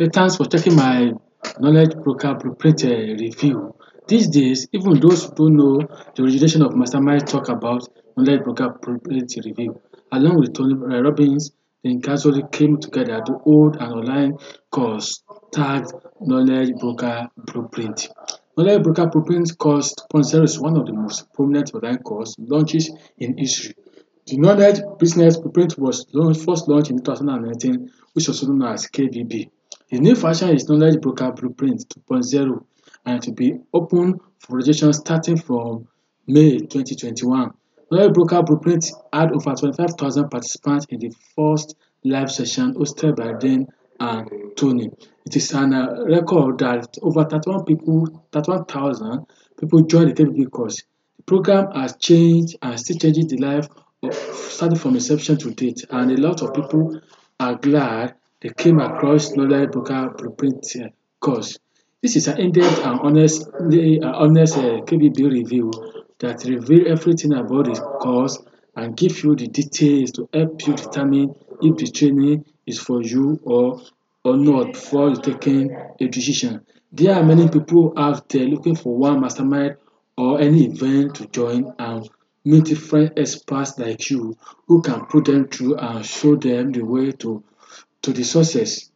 Hey, thanks for checking my knowledge broker blueprint um review. These days, even those who don't know the origination of mastermind talk about knowledge broker blueprint review. Along with Tony Robbins, they casually came together to hold an online course tagged Knowledge Broker Blueprint. Knowledge Broker Blueprint course 2.0 is one of the most prominent online course launches in history. The Knowledge Business Blueprint was launched, first launched in 2019, which was known as KBB. The new version is Knowledge Broker Blueprint 2.0 and to be open for registration starting from May 2021. Knowledge Broker Blueprint had over 25,000 participants in the first live session hosted by Dan and Tony. It is an uh, record that over 31 people, 31,000 people joined the KBB course. The program has changed and still changing the life of, starting from inception to date, and a lot of people are glad they came across Knowledge Broker Blueprint uh, course. This is an in-depth and honest, uh, honest uh, KBB review that reveal everything about the course and give you the details to help you determine if the training is for you or or not before taking a decision. There are many people out there looking for one mastermind or any event to join and meet different experts like you who can put them through and show them the way to to the success.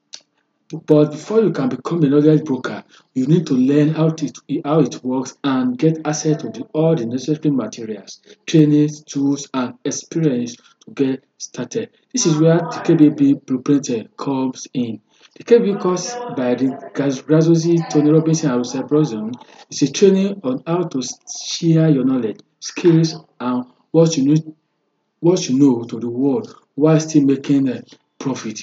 But before you can become a knowledge broker, you need to learn how it, how it works and get access to the, all the necessary materials, trainings, tools, and experience to get started. This is where the KBB blueprint comes in. The KBB course by the Graziosi, Tony Robinson, and Russell Brunson is a training on how to share your knowledge, skills, and what you need, what you know to the world while still making a profit.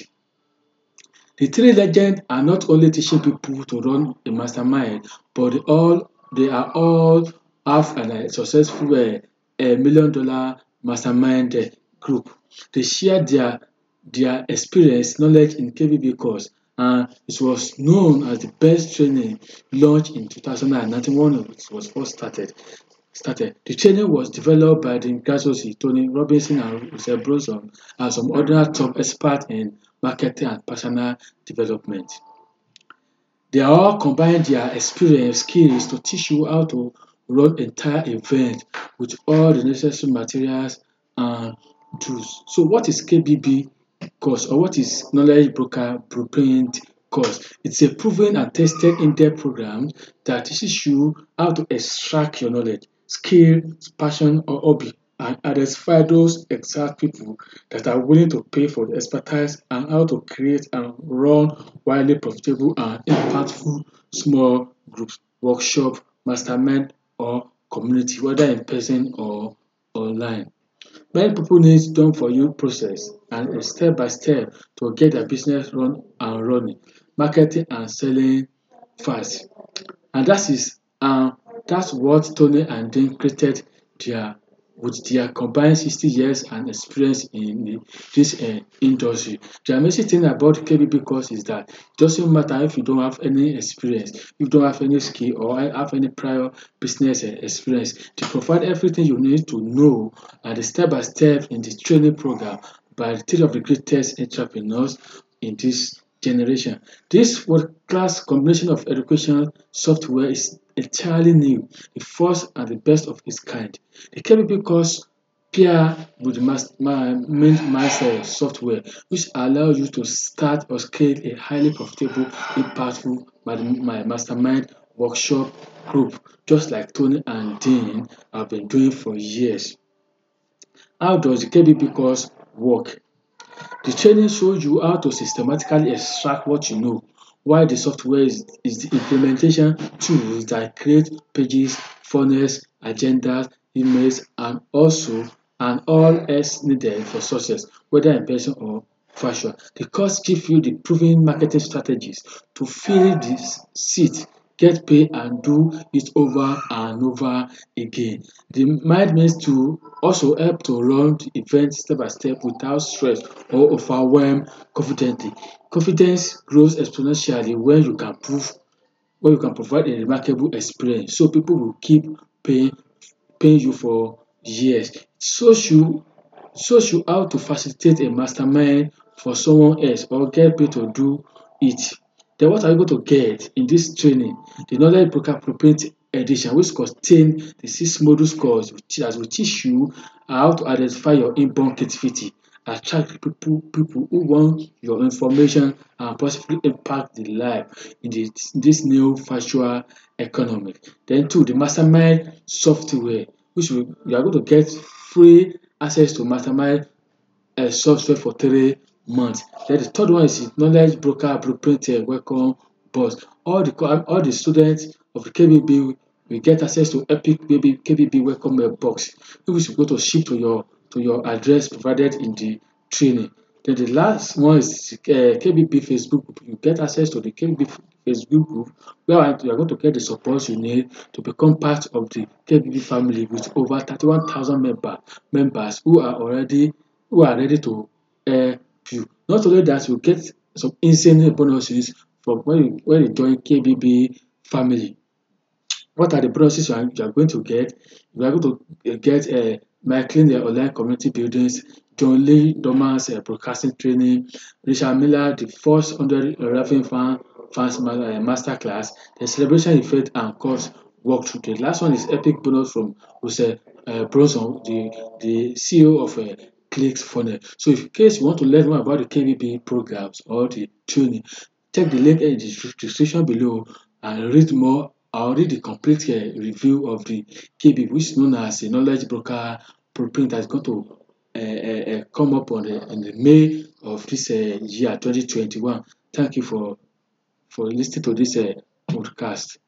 The three legends are not only teaching people to run a mastermind, but they all they are all have a successful uh, a million dollar mastermind uh, group. They share their their experience, knowledge in KBB course, and it was known as the best training launched in 2019 when it was first started. Started. The training was developed by the Graziosi, Tony Robinson, and Russell Brunson, and some other top experts in marketing and personal development. They all combine their experience skills to teach you how to run entire event with all the necessary materials and tools. So what is KBB course or what is Knowledge Broker Blueprint course? It's a proven and tested in-depth program that teaches you how to extract your knowledge, skill, passion or hobby and identify those exact people that are willing to pay for the expertise and how to create and run widely profitable and impactful small groups, workshop, mastermind, or community, whether in person or online. Many people need done for you process and a step by step to get their business run and running, marketing and selling fast. And that is um, that's what Tony and Dean created their with their combined 60 years and experience in the, this uh, industry. The amazing thing about KBB course is that it doesn't matter if you don't have any experience, if you don't have any skill or have any prior business uh, experience. They provide everything you need to know and the step by step in the training program by three of the greatest entrepreneurs in this generation. This world-class combination of education software is entirely new, the first and the best of its kind. The KBB course pair with master software, which allows you to start or scale a highly profitable, impactful mastermind workshop group, just like Tony and Dean have been doing for years. How does the KBB course work? The training shows you how to systematically extract what you know, while the software is, is the implementation tools that create pages, funnels, agendas, emails, and also and all else needed for success, whether in person or virtual. The course gives you the proven marketing strategies to fill the seat get paid and do it over and over again. The mind means to also help to run the event step by step without stress or overwhelm confidently. Confidence grows exponentially when you can prove when you can provide a remarkable experience. So people will keep paying paying you for years. Shows you shows you how to facilitate a mastermind for someone else or get paid to do it Then what are you going to get in this training? The knowledge broker blueprint edition which contain the six module course that will teach you how to identify your inborn creativity, attract people people who want your information and possibly impact the life in this this new virtual economy. Then two, the mastermind software which will you are going to get free access to mastermind um software for three months. Then the third one is knowledge broker blueprint um welcome box. All the all the students of the KBB will get access to epic KBB welcome um box which is going to ship to your to your address provided in the training. Then the last one is um KBB Facebook group. You get access to the KBB Facebook group where you are going to get the support you need to become part of the KBB family with over thirty-one thousand member members who are already who are ready to help you. Not only that, you get some insane bonuses from when you when you join KBB family. What are the bonuses you are you are going to get? You are going to get um Maclean online community buildings, John Lee Dorman's um broadcasting training, Richard Miller the first hundred Raven fan fans um master class, the celebration effect and course walkthrough. The last one is epic bonus from Jose um Brunson the the CEO of um ClickFunnels. So in case you want to learn more about the KBB programs or the tuning, check the link in the description below and read more or read the complete um review of the KBB which is known as a knowledge broker blueprint that is going to um um come up on the on the May of this um year twenty twenty-one. Thank you for for lis ten ing to this um podcast.